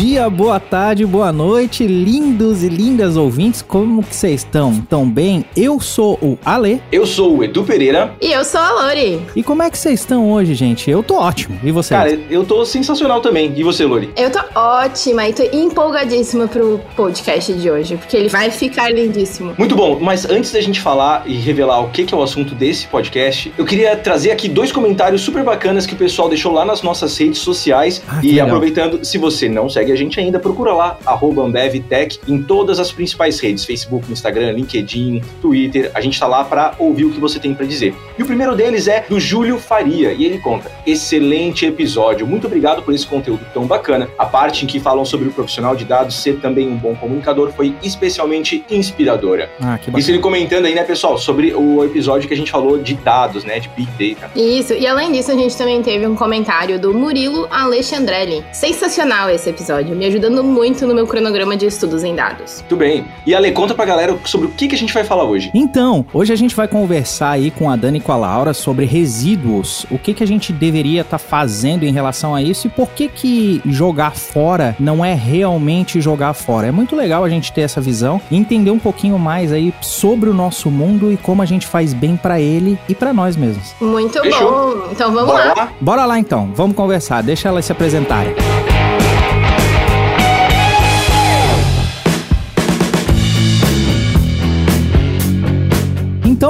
dia, boa tarde, boa noite, lindos e lindas ouvintes, como que vocês estão? Tão bem? Eu sou o Ale. Eu sou o Edu Pereira. E eu sou a Lori. E como é que vocês estão hoje, gente? Eu tô ótimo. E você? Cara, eu tô sensacional também. E você, Lori? Eu tô ótima e tô empolgadíssima pro podcast de hoje, porque ele vai ficar lindíssimo. Muito bom, mas antes da gente falar e revelar o que, é o assunto desse podcast, eu queria trazer aqui dois comentários super bacanas que o pessoal deixou lá nas nossas redes sociais. Ah, e legal. aproveitando, se você não segue a gente ainda, procura lá, arroba AmbevTech, em todas as principais redes, Facebook, Instagram, LinkedIn, Twitter. A gente tá lá pra ouvir o que você tem pra dizer. E o primeiro deles é do Júlio Faria, e ele conta, excelente episódio, muito obrigado por esse conteúdo tão bacana. A parte em que falam sobre o profissional de dados ser também um bom comunicador foi especialmente inspiradora. Ah, que Isso ele comentando aí, né, pessoal, sobre o episódio que a gente falou de dados, né, de Big Data. Isso, e além disso, a gente também teve um comentário do Murilo Alexandrelli. Sensacional esse episódio, me ajudando muito no meu cronograma de estudos em dados. Muito bem. E Ale, conta pra galera sobre o que, que a gente vai falar hoje. Então, hoje a gente vai conversar aí com a Dani e com a Laura sobre resíduos. O que, que a gente deveria estar fazendo em relação a isso e por que que jogar fora não é realmente jogar fora. É muito legal a gente ter essa visão e entender um pouquinho mais aí sobre o nosso mundo e como a gente faz bem pra ele e pra nós mesmos. Muito Fechou. bom. Então vamos Bora lá. lá? Bora lá então, vamos conversar, deixa elas se apresentarem.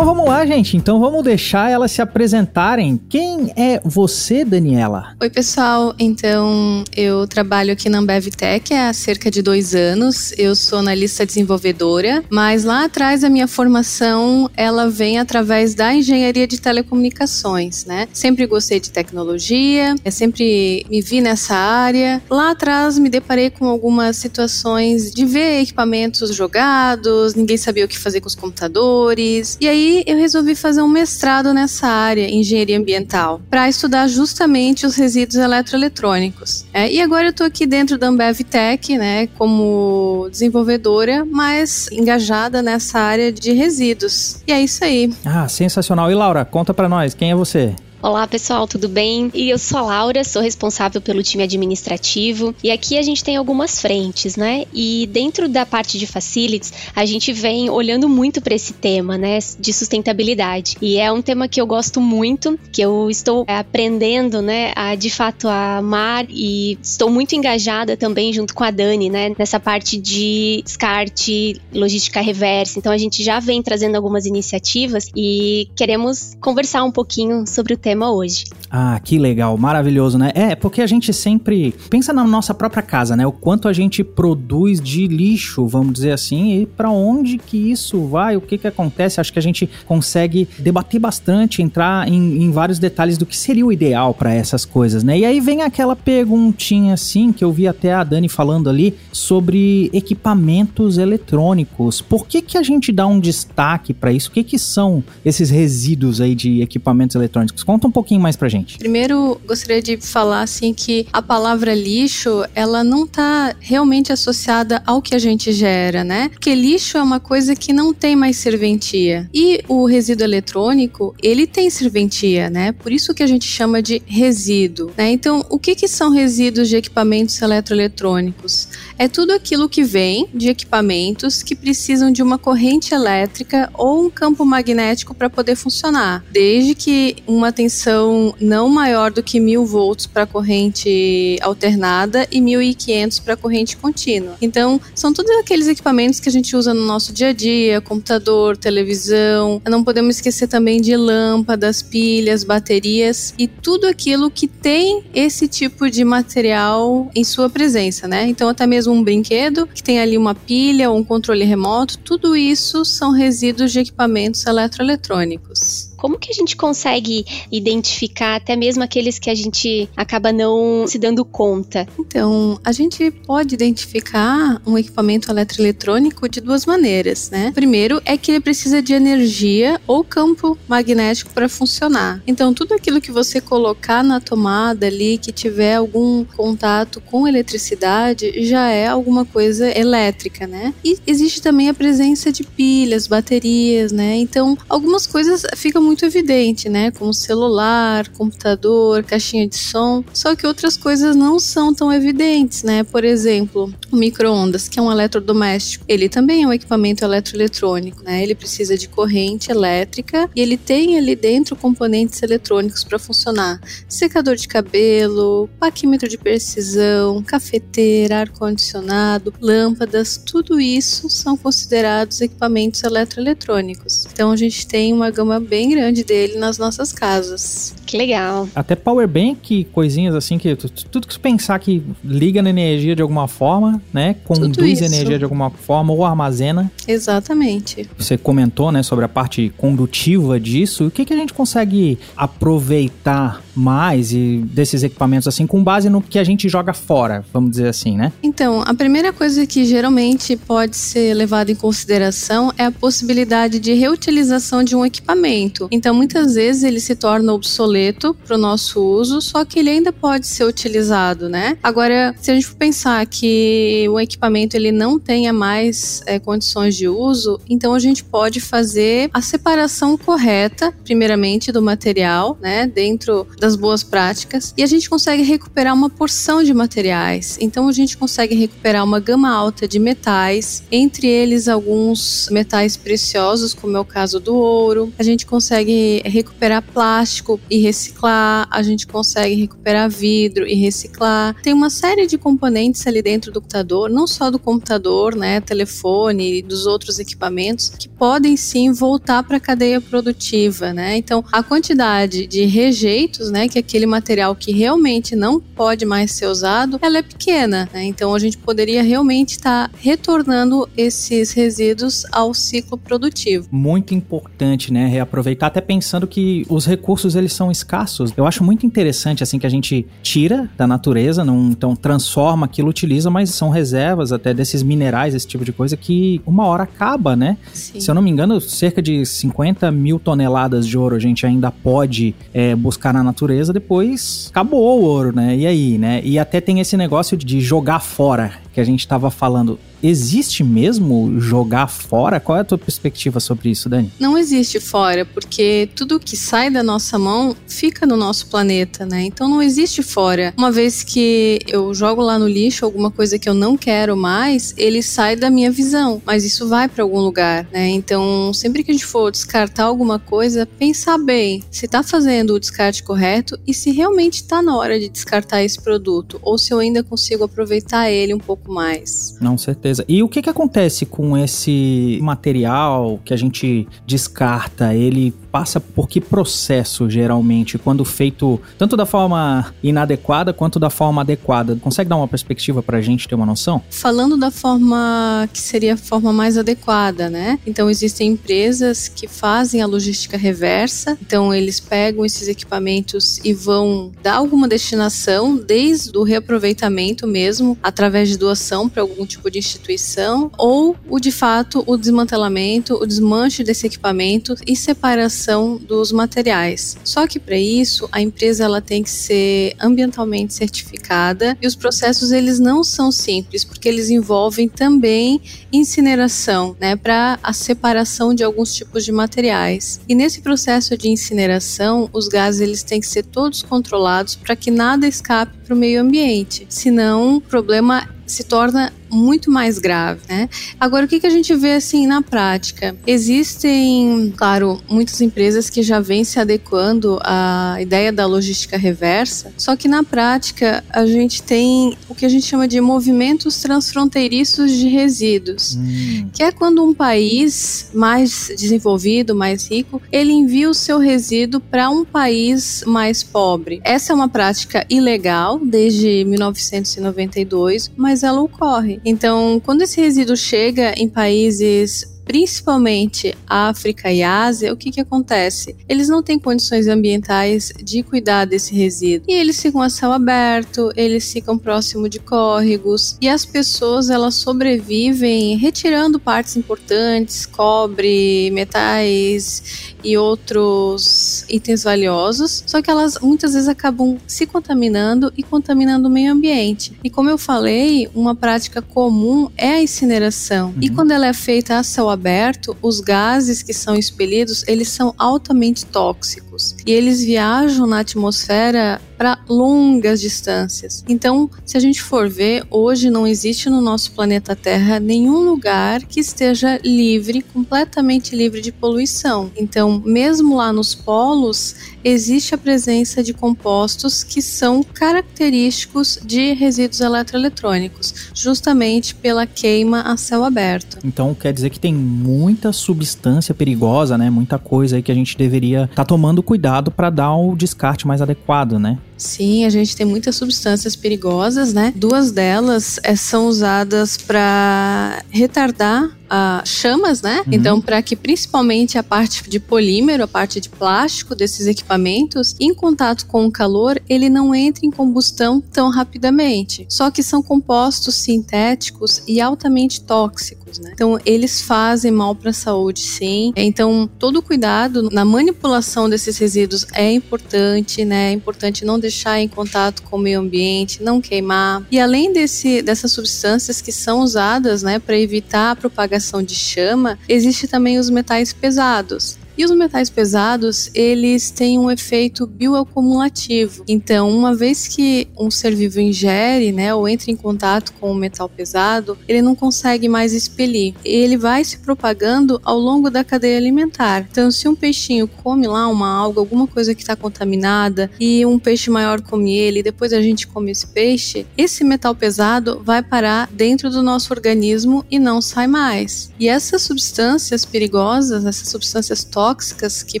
Então vamos lá, gente. Então vamos deixar elas se apresentarem. Quem é você, Daniela? Oi, pessoal. Então, eu trabalho aqui na Ambev Tech há cerca de dois anos. Eu sou analista desenvolvedora, mas lá atrás a minha formação ela vem através da engenharia de telecomunicações, né? Sempre gostei de tecnologia, eu sempre me vi nessa área. Lá atrás me deparei com algumas situações de ver equipamentos jogados, ninguém sabia o que fazer com os computadores. E aí eu resolvi fazer um mestrado nessa área, engenharia ambiental, para estudar justamente os resíduos eletroeletrônicos. É, e agora eu estou aqui dentro da Ambev Tech, né, como desenvolvedora, mas engajada nessa área de resíduos. E é isso aí. Ah, sensacional. E Laura, conta pra nós, quem é você? Olá pessoal, tudo bem? E eu sou a Laura, sou responsável pelo time administrativo e aqui a gente tem algumas frentes, né? E dentro da parte de facilities, a gente vem olhando muito para esse tema, né, de sustentabilidade. E é um tema que eu gosto muito, que eu estou é, aprendendo, né, a de fato a amar e estou muito engajada também junto com a Dani, né, nessa parte de descarte, logística reversa. Então a gente já vem trazendo algumas iniciativas e queremos conversar um pouquinho sobre o tema hoje. Ah, que legal, maravilhoso, né? É, porque a gente sempre pensa na nossa própria casa, né? O quanto a gente produz de lixo, vamos dizer assim, e pra onde que isso vai, o que que acontece. Acho que a gente consegue debater bastante, entrar em, em vários detalhes do que seria o ideal pra essas coisas, né? E aí vem aquela perguntinha assim, que eu vi até a Dani falando ali, sobre equipamentos eletrônicos. Por que que a gente dá um destaque pra isso? O que que são esses resíduos aí de equipamentos eletrônicos? Conta um pouquinho mais pra gente. Primeiro, gostaria de falar assim que a palavra lixo, ela não está realmente associada ao que a gente gera, né? Porque lixo é uma coisa que não tem mais serventia. E o resíduo eletrônico, ele tem serventia, né? Por isso que a gente chama de resíduo, né? Então, o que que são resíduos de equipamentos eletroeletrônicos? É tudo aquilo que vem de equipamentos que precisam de uma corrente elétrica ou um campo magnético para poder funcionar, desde que uma tensão não maior do que 1000 volts para corrente alternada e 1500 para corrente contínua. Então, são todos aqueles equipamentos que a gente usa no nosso dia a dia, computador, televisão. Não podemos esquecer também de lâmpadas, pilhas, baterias e tudo aquilo que tem esse tipo de material em sua presença, né? Então, até mesmo um brinquedo que tem ali uma pilha ou um controle remoto, tudo isso são resíduos de equipamentos eletroeletrônicos. Como que a gente consegue identificar até mesmo aqueles que a gente acaba não se dando conta? Então, a gente pode identificar um equipamento eletroeletrônico de duas maneiras, né? Primeiro é que ele precisa de energia ou campo magnético para funcionar. Então, tudo aquilo que você colocar na tomada ali que tiver algum contato com eletricidade já é alguma coisa elétrica, né? E existe também a presença de pilhas, baterias, né? Então, algumas coisas ficam muito evidente, né? Como celular, computador, caixinha de som. Só que outras coisas não são tão evidentes, né? Por exemplo, o micro-ondas, que é um eletrodoméstico, ele também é um equipamento eletroeletrônico, né? Ele precisa de corrente elétrica e ele tem ali dentro componentes eletrônicos para funcionar. Secador de cabelo, paquímetro de precisão, cafeteira, ar-condicionado, lâmpadas, tudo isso são considerados equipamentos eletroeletrônicos. Então a gente tem uma gama bem grande dele nas nossas casas. Que legal. Até power bank, coisinhas assim que tudo que você pensar que liga na energia de alguma forma, né, conduz energia de alguma forma ou armazena. Exatamente. Você comentou, né, sobre a parte condutiva disso. O que que a gente consegue aproveitar mais e desses equipamentos assim com base no que a gente joga fora, vamos dizer assim, né? Então, a primeira coisa que geralmente pode ser levada em consideração é a possibilidade de reutilização de um equipamento. Então, muitas vezes ele se torna obsoleto para o nosso uso, só que ele ainda pode ser utilizado, né? Agora, se a gente for pensar que o equipamento ele não tenha mais é, condições de uso, então a gente pode fazer a separação correta, primeiramente do material, né, dentro das boas práticas, e a gente consegue recuperar uma porção de materiais. Então a gente consegue recuperar uma gama alta de metais, entre eles alguns metais preciosos, como é o caso do ouro. A gente consegue recuperar plástico e reciclar, a gente consegue recuperar vidro e reciclar. Tem uma série de componentes ali dentro do computador, não só do computador, né, telefone e dos outros equipamentos, que podem sim voltar para a cadeia produtiva, né? Então, a quantidade de rejeitos, né, que aquele material que realmente não pode mais ser usado, ela é pequena, né? Então, a gente poderia realmente estar tá retornando esses resíduos ao ciclo produtivo. Muito importante, né, reaproveitar até pensando que os recursos eles são escassos. Eu acho muito interessante assim que a gente tira da natureza, não então transforma aquilo, utiliza, mas são reservas até desses minerais, esse tipo de coisa que uma hora acaba, né? Sim. Se eu não me engano, cerca de 50 mil toneladas de ouro a gente ainda pode é, buscar na natureza, depois acabou o ouro, né? E aí, né? E até tem esse negócio de jogar fora que a gente estava falando existe mesmo jogar fora? Qual é a tua perspectiva sobre isso, Dani? Não existe fora, porque tudo que sai da nossa mão fica no nosso planeta, né? Então não existe fora. Uma vez que eu jogo lá no lixo alguma coisa que eu não quero mais, ele sai da minha visão, mas isso vai para algum lugar, né? Então, sempre que a gente for descartar alguma coisa, pensar bem se tá fazendo o descarte correto e se realmente tá na hora de descartar esse produto ou se eu ainda consigo aproveitar ele um pouco mais. Não, certeza certeza. E o que, que acontece com esse material que a gente descarta? Ele passa por que processo, geralmente, quando feito tanto da forma inadequada quanto da forma adequada? Consegue dar uma perspectiva para a gente ter uma noção? Falando da forma que seria a forma mais adequada, né? Então, existem empresas que fazem a logística reversa, então eles pegam esses equipamentos e vão dar alguma destinação, desde o reaproveitamento mesmo, através de doação para algum tipo de instituição, ou o de fato o desmantelamento, o desmanche desse equipamento e separação dos materiais. Só que para isso a empresa ela tem que ser ambientalmente certificada e os processos eles não são simples porque eles envolvem também incineração, né, para a separação de alguns tipos de materiais. E nesse processo de incineração, os gases eles têm que ser todos controlados para que nada escape para o meio ambiente. Senão, o problema se torna muito mais grave, né? Agora, o que, que a gente vê assim na prática? Existem, claro, muitas empresas que já vêm se adequando à ideia da logística reversa, só que na prática a gente tem o que a gente chama de movimentos transfronteiriços de resíduos, hum. que é quando um país mais desenvolvido, mais rico, ele envia o seu resíduo para um país mais pobre. Essa é uma prática ilegal desde 1992, mas ela ocorre. Então, quando esse resíduo chega em países principalmente África e Ásia, o que, que acontece? Eles não têm condições ambientais de cuidar desse resíduo. E eles ficam a céu aberto, eles ficam próximo de córregos e as pessoas elas sobrevivem retirando partes importantes, cobre, metais e outros itens valiosos, só que elas muitas vezes acabam se contaminando e contaminando o meio ambiente. E como eu falei, uma prática comum é a incineração. Uhum. E quando ela é feita a céu aberto, os gases que são expelidos, eles são altamente tóxicos e eles viajam na atmosfera para longas distâncias. Então, se a gente for ver, hoje não existe no nosso planeta Terra nenhum lugar que esteja livre, completamente livre de poluição. Então, mesmo lá nos polos, existe a presença de compostos que são característicos de resíduos eletroeletrônicos, justamente pela queima a céu aberto. Então, quer dizer que tem muita substância perigosa, né? Muita coisa aí que a gente deveria estar tá tomando cuidado para dar o descarte mais adequado, né? Sim, a gente tem muitas substâncias perigosas, né? Duas delas é, são usadas para retardar uh, chamas, né? Uhum. Então, para que principalmente a parte de polímero, a parte de plástico desses equipamentos, em contato com o calor, ele não entre em combustão tão rapidamente. Só que são compostos sintéticos e altamente tóxicos, né? Então, eles fazem mal para a saúde, sim. Então, todo cuidado na manipulação desses resíduos é importante, né? É importante não deixar em contato com o meio ambiente, não queimar. E além desse, dessas substâncias que são usadas né, para evitar a propagação de chama, existe também os metais pesados. E os metais pesados, eles têm um efeito bioacumulativo. Então, uma vez que um ser vivo ingere, né, ou entra em contato com o metal pesado, ele não consegue mais expelir. Ele vai se propagando ao longo da cadeia alimentar. Então, se um peixinho come lá uma alga, alguma coisa que está contaminada, e um peixe maior come ele, depois a gente come esse peixe, esse metal pesado vai parar dentro do nosso organismo e não sai mais. E essas substâncias perigosas, essas substâncias tóxicas, tóxicas que,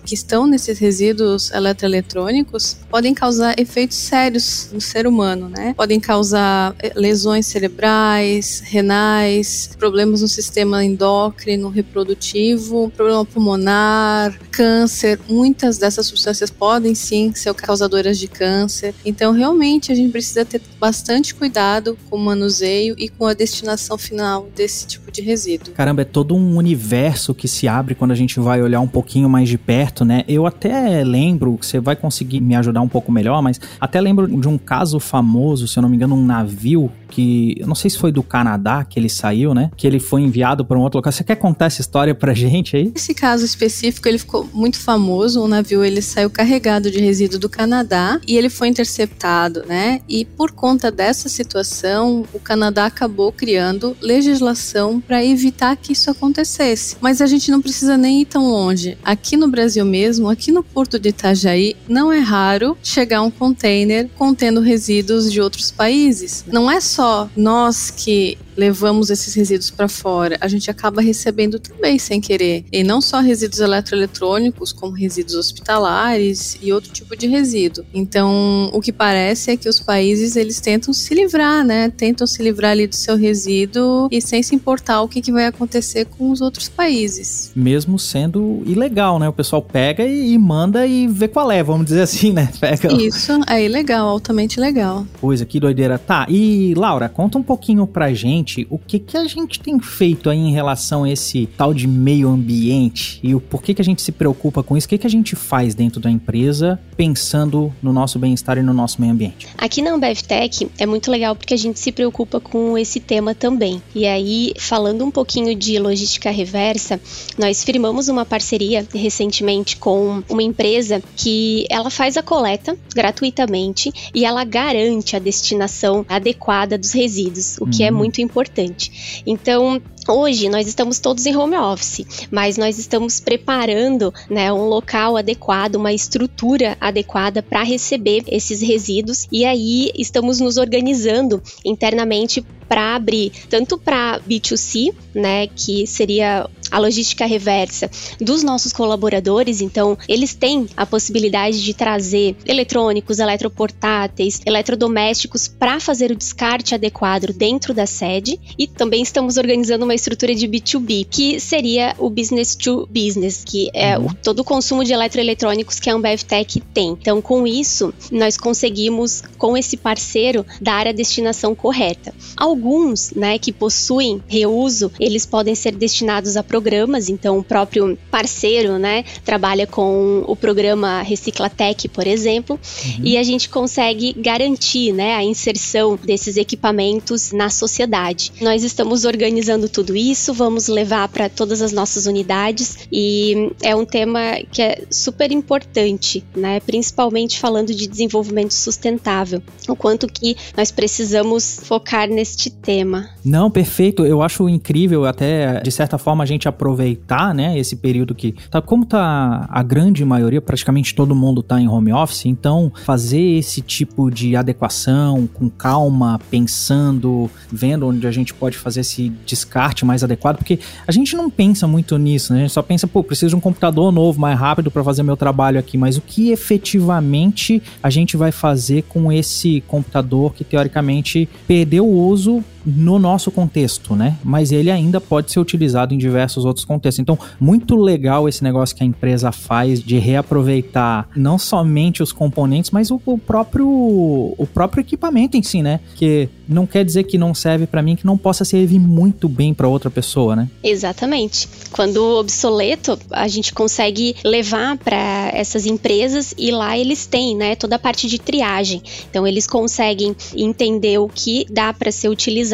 estão nesses resíduos eletroeletrônicos podem causar efeitos sérios no ser humano, né? Podem causar eh, lesões cerebrais, renais, problemas no sistema endócrino, reprodutivo, problema pulmonar, câncer. Muitas dessas substâncias podem sim ser causadoras de câncer. Então, realmente, a gente precisa ter bastante cuidado com o manuseio e com a destinação final desse tipo de resíduo. Caramba, é todo um universo que se abre quando a gente vai olhar um pouquinho mais de perto, né? Eu até lembro, você vai conseguir me ajudar um pouco melhor, mas até lembro de um caso famoso, se eu não me engano, um navio que, eu não sei se foi do Canadá que ele saiu, né? Que ele foi enviado para um outro local. Você quer contar essa história pra gente aí? Esse caso específico, ele ficou muito famoso. O navio, ele saiu carregado de resíduo do Canadá e ele foi interceptado, né? E por conta dessa situação, o Canadá acabou criando legislação para evitar que isso acontecesse. Mas a gente não precisa nem ir tão longe. Aqui no Brasil mesmo, aqui no porto de Itajaí, não é raro chegar um container contendo resíduos de outros países. Não é só nós que levamos esses resíduos para fora, a gente acaba recebendo também sem querer. E não só resíduos eletroeletrônicos, como resíduos hospitalares e outro tipo de resíduo. Então, o que parece é que os países eles tentam se livrar, né? Tentam se livrar ali do seu resíduo e sem se importar o que, que vai acontecer com os outros países. Mesmo sendo ilegal, né? O pessoal pega e, e manda e vê qual é, vamos dizer assim, né? Pega. Isso, é ilegal, altamente legal. Coisa, que doideira. Tá, e Laura, conta um pouquinho pra gente gente, o que, que a gente tem feito aí em relação a esse tal de meio ambiente e o porquê que a gente se preocupa com isso? O que, que a gente faz dentro da empresa pensando no nosso bem-estar e no nosso meio ambiente? Aqui na Ambev Tech é muito legal porque a gente se preocupa com esse tema também. E aí, falando um pouquinho de logística reversa, nós firmamos uma parceria recentemente com uma empresa que ela faz a coleta gratuitamente e ela garante a destinação adequada dos resíduos, o que é uhum. é muito importante importante. Então, Hoje nós estamos todos em home office, mas nós estamos preparando né, um local adequado, uma estrutura adequada para receber esses resíduos e aí estamos nos organizando internamente para abrir tanto para B2C, né, que seria a logística reversa dos nossos colaboradores, então eles têm a possibilidade de trazer eletrônicos, eletroportáteis, eletrodomésticos para fazer o descarte adequado dentro da sede e também estamos organizando uma estrutura de B2B, que seria o business to business, que é uhum. o, todo o consumo de eletroeletrônicos que a Ambev Tech tem. Então, com isso, nós conseguimos, com esse parceiro, dar a destinação correta. Alguns, né, que possuem reuso, eles podem ser destinados a programas, então o próprio parceiro, né, trabalha com o programa Reciclatec, por exemplo, uhum. e a gente consegue garantir, né, a inserção desses equipamentos na sociedade. Nós estamos organizando tudo isso, vamos levar para todas as nossas unidades e é um tema que é super importante, né, principalmente falando de desenvolvimento sustentável, o quanto que nós precisamos focar neste tema. Não, perfeito. Eu acho incrível até de certa forma a gente aproveitar, né, esse período que tá como tá a grande maioria, praticamente todo mundo tá em home office, então fazer esse tipo de adequação com calma, pensando, vendo onde a gente pode fazer esse descarte mais adequado, porque a gente não pensa muito nisso, né? A gente só pensa, pô, preciso de um computador novo, mais rápido para fazer meu trabalho aqui, mas o que efetivamente a gente vai fazer com esse computador que teoricamente perdeu o uso no nosso contexto, né? Mas ele ainda pode ser utilizado em diversos outros contextos. Então, muito legal esse negócio que a empresa faz de reaproveitar não somente os componentes, mas o, o próprio o próprio equipamento em si, né? Que não quer dizer que não serve para mim que não possa servir muito bem para outra pessoa, né? Exatamente. Quando obsoleto, a gente consegue levar para essas empresas e lá eles têm, né, toda a parte de triagem. Então eles conseguem entender o que dá para ser utilizado,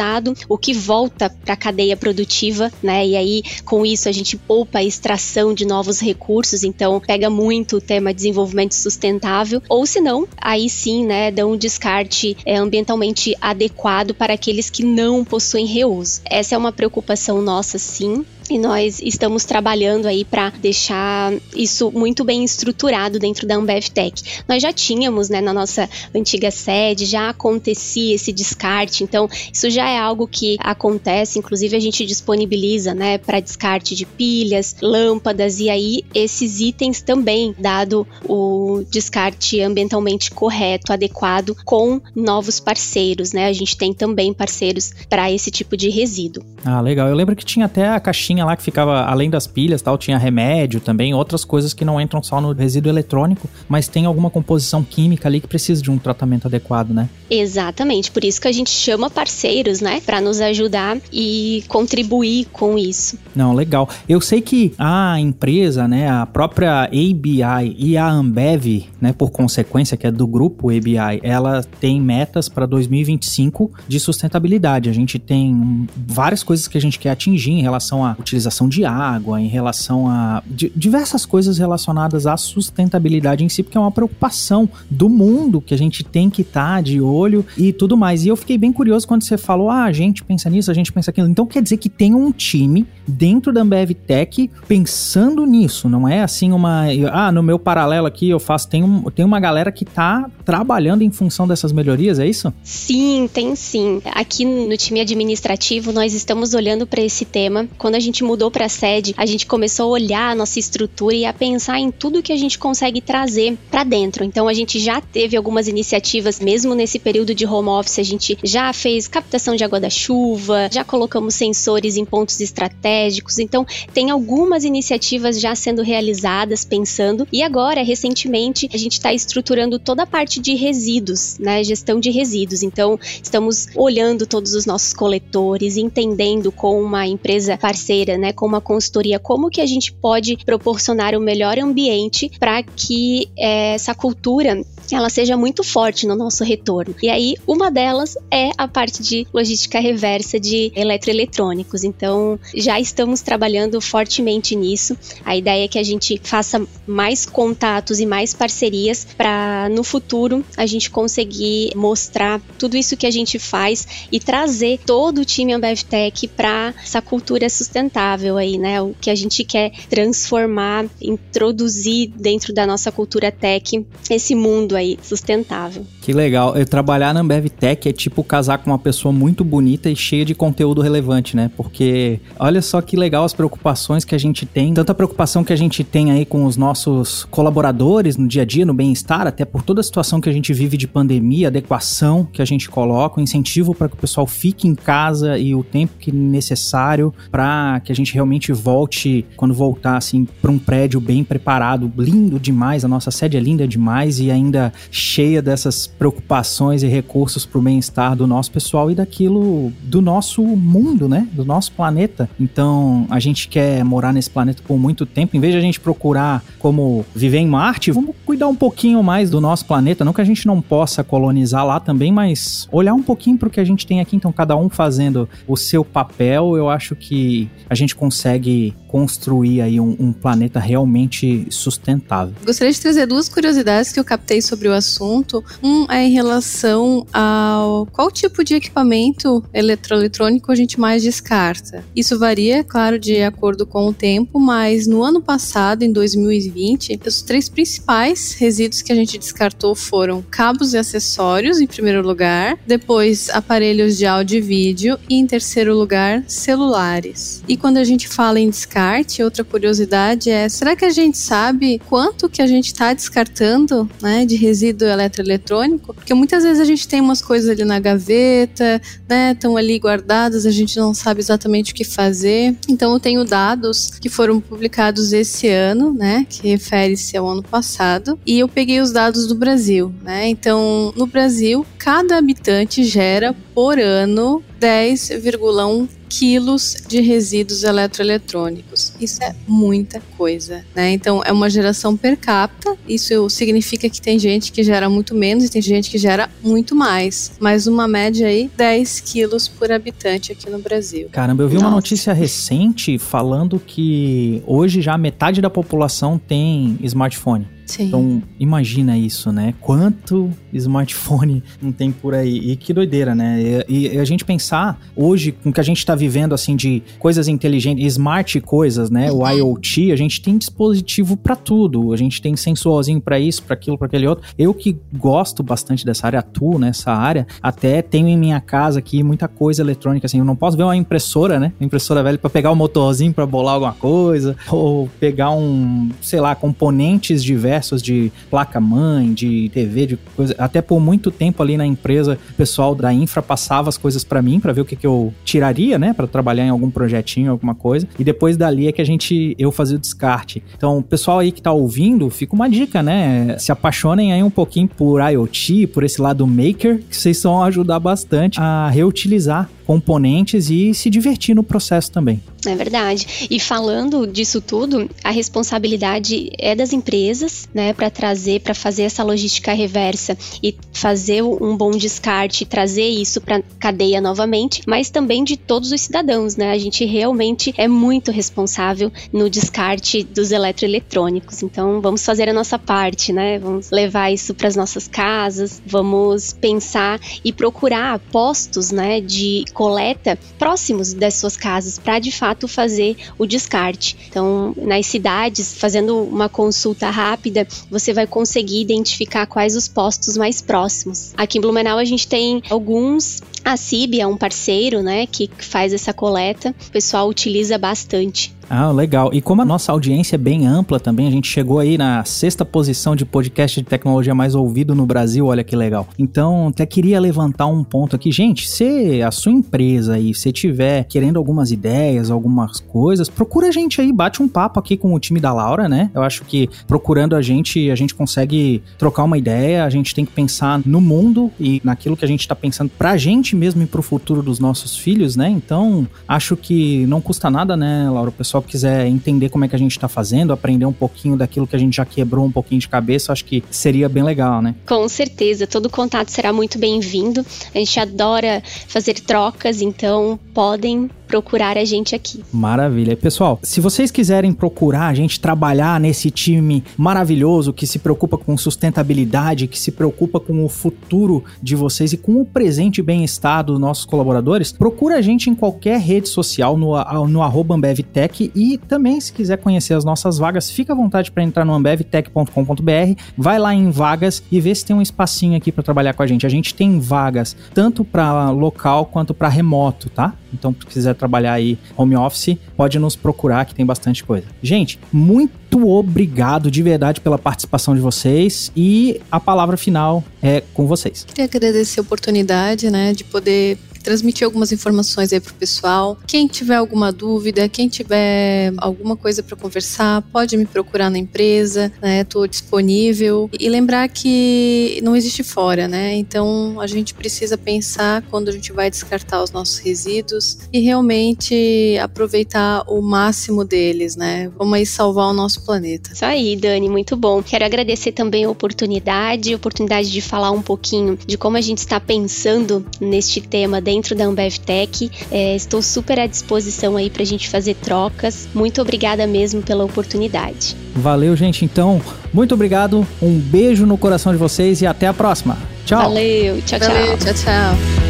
o que volta para a cadeia produtiva, né? E aí com isso a gente poupa a extração de novos recursos, então pega muito o tema desenvolvimento sustentável, ou se não, aí sim, né, dão um descarte é, ambientalmente adequado para aqueles que não possuem reuso. Essa é uma preocupação nossa, sim, e nós estamos trabalhando aí para deixar isso muito bem estruturado dentro da Ambev Tech. Nós já tínhamos, né, na nossa antiga sede, já acontecia esse descarte, então isso já é algo que acontece, inclusive a gente disponibiliza, né, para descarte de pilhas, lâmpadas e aí esses itens também, dado o descarte ambientalmente correto, adequado, com novos parceiros, né? A gente tem também parceiros para esse tipo de resíduo. Ah, legal. Eu lembro que tinha até a caixinha caixinha lá que ficava, além das pilhas tal, tinha remédio também, outras coisas que não entram só no resíduo eletrônico, mas tem alguma composição química ali que precisa de um tratamento adequado, né? Exatamente, por isso que a gente chama parceiros, né, para nos ajudar e contribuir com isso. Não, legal. Eu sei que a empresa, né, a própria ABI e a Ambev, né, por consequência, que é do grupo ABI, ela tem metas para 2025 de sustentabilidade. A gente tem várias coisas que a gente quer atingir em relação à utilização de água, em relação a diversas coisas relacionadas à sustentabilidade em si, porque é uma preocupação do mundo que a gente tem que estar tá de olho e tudo mais. E eu fiquei bem curioso quando você falou: ah, a gente pensa nisso, a gente pensa aquilo. Então quer dizer que tem um time dentro da Ambev Tech pensando nisso, não é assim uma. Ah, no meu paralelo aqui eu faço. Tem, um, tem uma galera que tá trabalhando em função dessas melhorias, é isso? Sim, tem sim. Aqui no time administrativo nós estamos olhando para esse tema. Quando a gente gente mudou para a sede, a gente começou a olhar a nossa estrutura e a pensar em tudo que a gente consegue trazer para dentro. Então a gente já teve algumas iniciativas, mesmo nesse período de home office, a gente já fez captação de água da chuva, já colocamos sensores em pontos estratégicos. Então tem algumas iniciativas já sendo realizadas pensando e agora recentemente a gente está estruturando toda a parte de resíduos, né, gestão de resíduos. Então estamos olhando todos os nossos coletores, entendendo com uma empresa parceira né, com uma consultoria, como que a gente pode proporcionar o melhor ambiente para que é, essa cultura ela seja muito forte no nosso retorno. E aí, uma delas é a parte de logística reversa de eletroeletrônicos. Então, já estamos trabalhando fortemente nisso. A ideia é que a gente faça mais contatos e mais parcerias para no futuro a gente conseguir mostrar tudo isso que a gente faz e trazer todo o time Ambev Tech para essa cultura sustentável aí, né? O que a gente quer transformar, introduzir dentro da nossa cultura tech esse mundo aí sustentável. Que legal. Eu trabalhar na Ambev Tech é tipo casar com uma pessoa muito bonita e cheia de conteúdo relevante, né? Porque olha só que legal as preocupações que a gente tem, tanta preocupação que a gente tem aí com os nossos colaboradores no dia a dia, no bem-estar, até por toda a situação que a gente vive de pandemia, adequação que a gente coloca, incentivo para que o pessoal fique em casa e o tempo que necessário para que a gente realmente volte, quando voltar, assim, para um prédio bem preparado, lindo demais. A nossa sede é linda demais e ainda cheia dessas preocupações e recursos para o bem-estar do nosso pessoal e daquilo do nosso mundo, né? Do nosso planeta. Então, a gente quer morar nesse planeta por muito tempo, em vez de a gente procurar como viver em Marte, vamos cuidar um pouquinho mais do nosso planeta, não que a gente não possa colonizar lá também, mas olhar um pouquinho para o que a gente tem aqui, então cada um fazendo o seu papel, eu acho que a gente consegue construir aí um, um, planeta realmente sustentável. Gostaria de trazer duas curiosidades que eu captei sobre o assunto. Um é em relação ao qual tipo de equipamento eletroeletrônico a gente mais descarta. Isso varia, claro, de acordo com o tempo, mas no ano passado, em 2020, os três principais resíduos que a gente descartou foram cabos e acessórios, em primeiro lugar, depois aparelhos de áudio e vídeo e, em terceiro lugar, celulares. E quando a gente fala em descarte, descarte, outra curiosidade é, será que a gente sabe quanto que a gente está descartando, né, de resíduo eletroeletrônico? Porque muitas vezes a gente tem umas coisas ali na gaveta, né, estão ali guardadas, a gente não sabe exatamente o que fazer. Então eu tenho dados que foram publicados esse ano, né, que refere-se ao ano passado, e eu peguei os dados do Brasil, né? Então, no Brasil, cada habitante gera por ano 10,1 quilos de resíduos eletroeletrônicos. Isso é muita coisa, né? Então é uma geração per capita. Isso significa que tem gente que gera muito menos e tem gente que gera muito mais. Mas uma média aí 10 quilos por habitante aqui no Brasil. Caramba, eu vi Nossa. uma notícia recente falando que hoje já metade da população tem smartphone. Sim. Então, imagina isso, né? Quanto smartphone não tem por aí. E que doideira, né? E, e a gente pensar hoje, com o que a gente está vivendo, assim, de coisas inteligentes, smart coisas, né? O uhum. IoT, a gente tem dispositivo para tudo. A gente tem sensorzinho para isso, para aquilo, para aquele outro. Eu que gosto bastante dessa área, atuo nessa área, até tenho em minha casa aqui muita coisa eletrônica, assim. Eu não posso ver uma impressora, né? Uma impressora velha para pegar o um motorzinho para bolar alguma coisa, ou pegar um, sei lá, componentes diversos de placa-mãe, de TV, de coisa. Até por muito tempo ali na empresa, o pessoal da infra passava as coisas para mim para ver o que, que eu tiraria, né, para trabalhar em algum projetinho, alguma coisa. E depois dali é que a gente eu fazia o descarte. Então, o pessoal aí que tá ouvindo, fica uma dica, né? Se apaixonem aí um pouquinho por IoT, por esse lado maker, que vocês vão ajudar bastante a reutilizar componentes e se divertir no processo também. É verdade. E falando disso tudo, a responsabilidade é das empresas, né, para trazer, para fazer essa logística reversa e fazer um bom descarte, trazer isso para cadeia novamente, mas também de todos os cidadãos, né? A gente realmente é muito responsável no descarte dos eletroeletrônicos. Então, vamos fazer a nossa parte, né? Vamos levar isso para as nossas casas, vamos pensar e procurar postos, né, de coleta próximos das suas casas para de fato fazer o descarte. Então, nas cidades, fazendo uma consulta rápida, você vai conseguir identificar quais os postos mais próximos. Aqui em Blumenau a gente tem alguns a CIB é um parceiro, né, que faz essa coleta. O pessoal utiliza bastante. Ah, legal. E como a nossa audiência é bem ampla também, a gente chegou aí na sexta posição de podcast de tecnologia mais ouvido no Brasil, olha que legal. Então, até queria levantar um ponto aqui. Gente, se a sua empresa aí, se tiver querendo algumas ideias, algumas coisas, procura a gente aí, bate um papo aqui com o time da Laura, né? Eu acho que procurando a gente, a gente consegue trocar uma ideia, a gente tem que pensar no mundo e naquilo que a gente tá pensando pra gente mesmo e pro futuro dos nossos filhos, né? Então, acho que não custa nada, né, Laura, pessoal pessoal quiser entender como é que a gente está fazendo, aprender um pouquinho daquilo que a gente já quebrou um pouquinho de cabeça, acho que seria bem legal, né? Com certeza, todo contato será muito bem-vindo. A gente adora fazer trocas, então podem procurar a gente aqui. Maravilha. Pessoal, se vocês quiserem procurar a gente trabalhar nesse time maravilhoso que se preocupa com sustentabilidade, que se preocupa com o futuro de vocês e com o presente bem-estar dos nossos colaboradores, procura a gente em qualquer rede social no, no arroba AmbevTech e também se quiser conhecer as nossas vagas, fica à vontade para entrar no ambevtech.com.br, vai lá em vagas e vê se tem um espacinho aqui para trabalhar com a gente. A gente tem vagas tanto para local quanto para remoto, tá? Então, se quiser trabalhar aí home office, pode nos procurar que tem bastante coisa. Gente, muito obrigado de verdade pela participação de vocês e a palavra final é com vocês. Queria agradecer a oportunidade, né, de poder transmitir algumas informações aí pro pessoal. Quem tiver alguma dúvida, quem tiver alguma coisa para conversar, pode me procurar na empresa, né? Tô disponível. E lembrar que não existe fora, né? Então a gente precisa pensar quando a gente vai descartar os nossos resíduos e realmente aproveitar o máximo deles, né? Vamos aí salvar o nosso planeta. Isso aí, Dani, muito bom. Quero agradecer também a oportunidade, a oportunidade de falar um pouquinho de como a gente está pensando neste tema dentro da Ambev Tech. É, estou super à disposição aí para a gente fazer trocas. Muito obrigada mesmo pela oportunidade. Valeu, gente. Então, muito obrigado. Um beijo no coração de vocês e até a próxima. Tchau. Valeu, tchau, tchau. Valeu, tchau, tchau.